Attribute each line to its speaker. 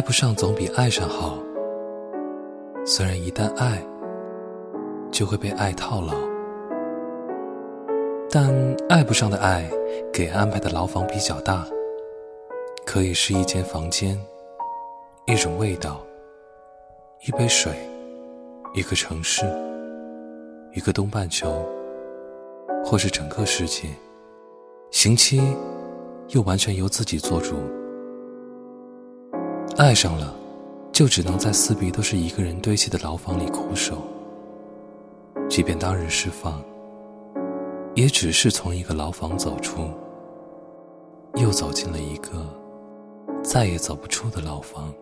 Speaker 1: 爱不上总比爱上好。虽然一旦爱，就会被爱套牢，但爱不上的爱，给安排的牢房比较大，可以是一间房间，一种味道，一杯水，一个城市，一个东半球，或是整个世界。刑期，又完全由自己做主。爱上了，就只能在四壁都是一个人堆砌的牢房里苦守。即便当日释放，也只是从一个牢房走出，又走进了一个再也走不出的牢房。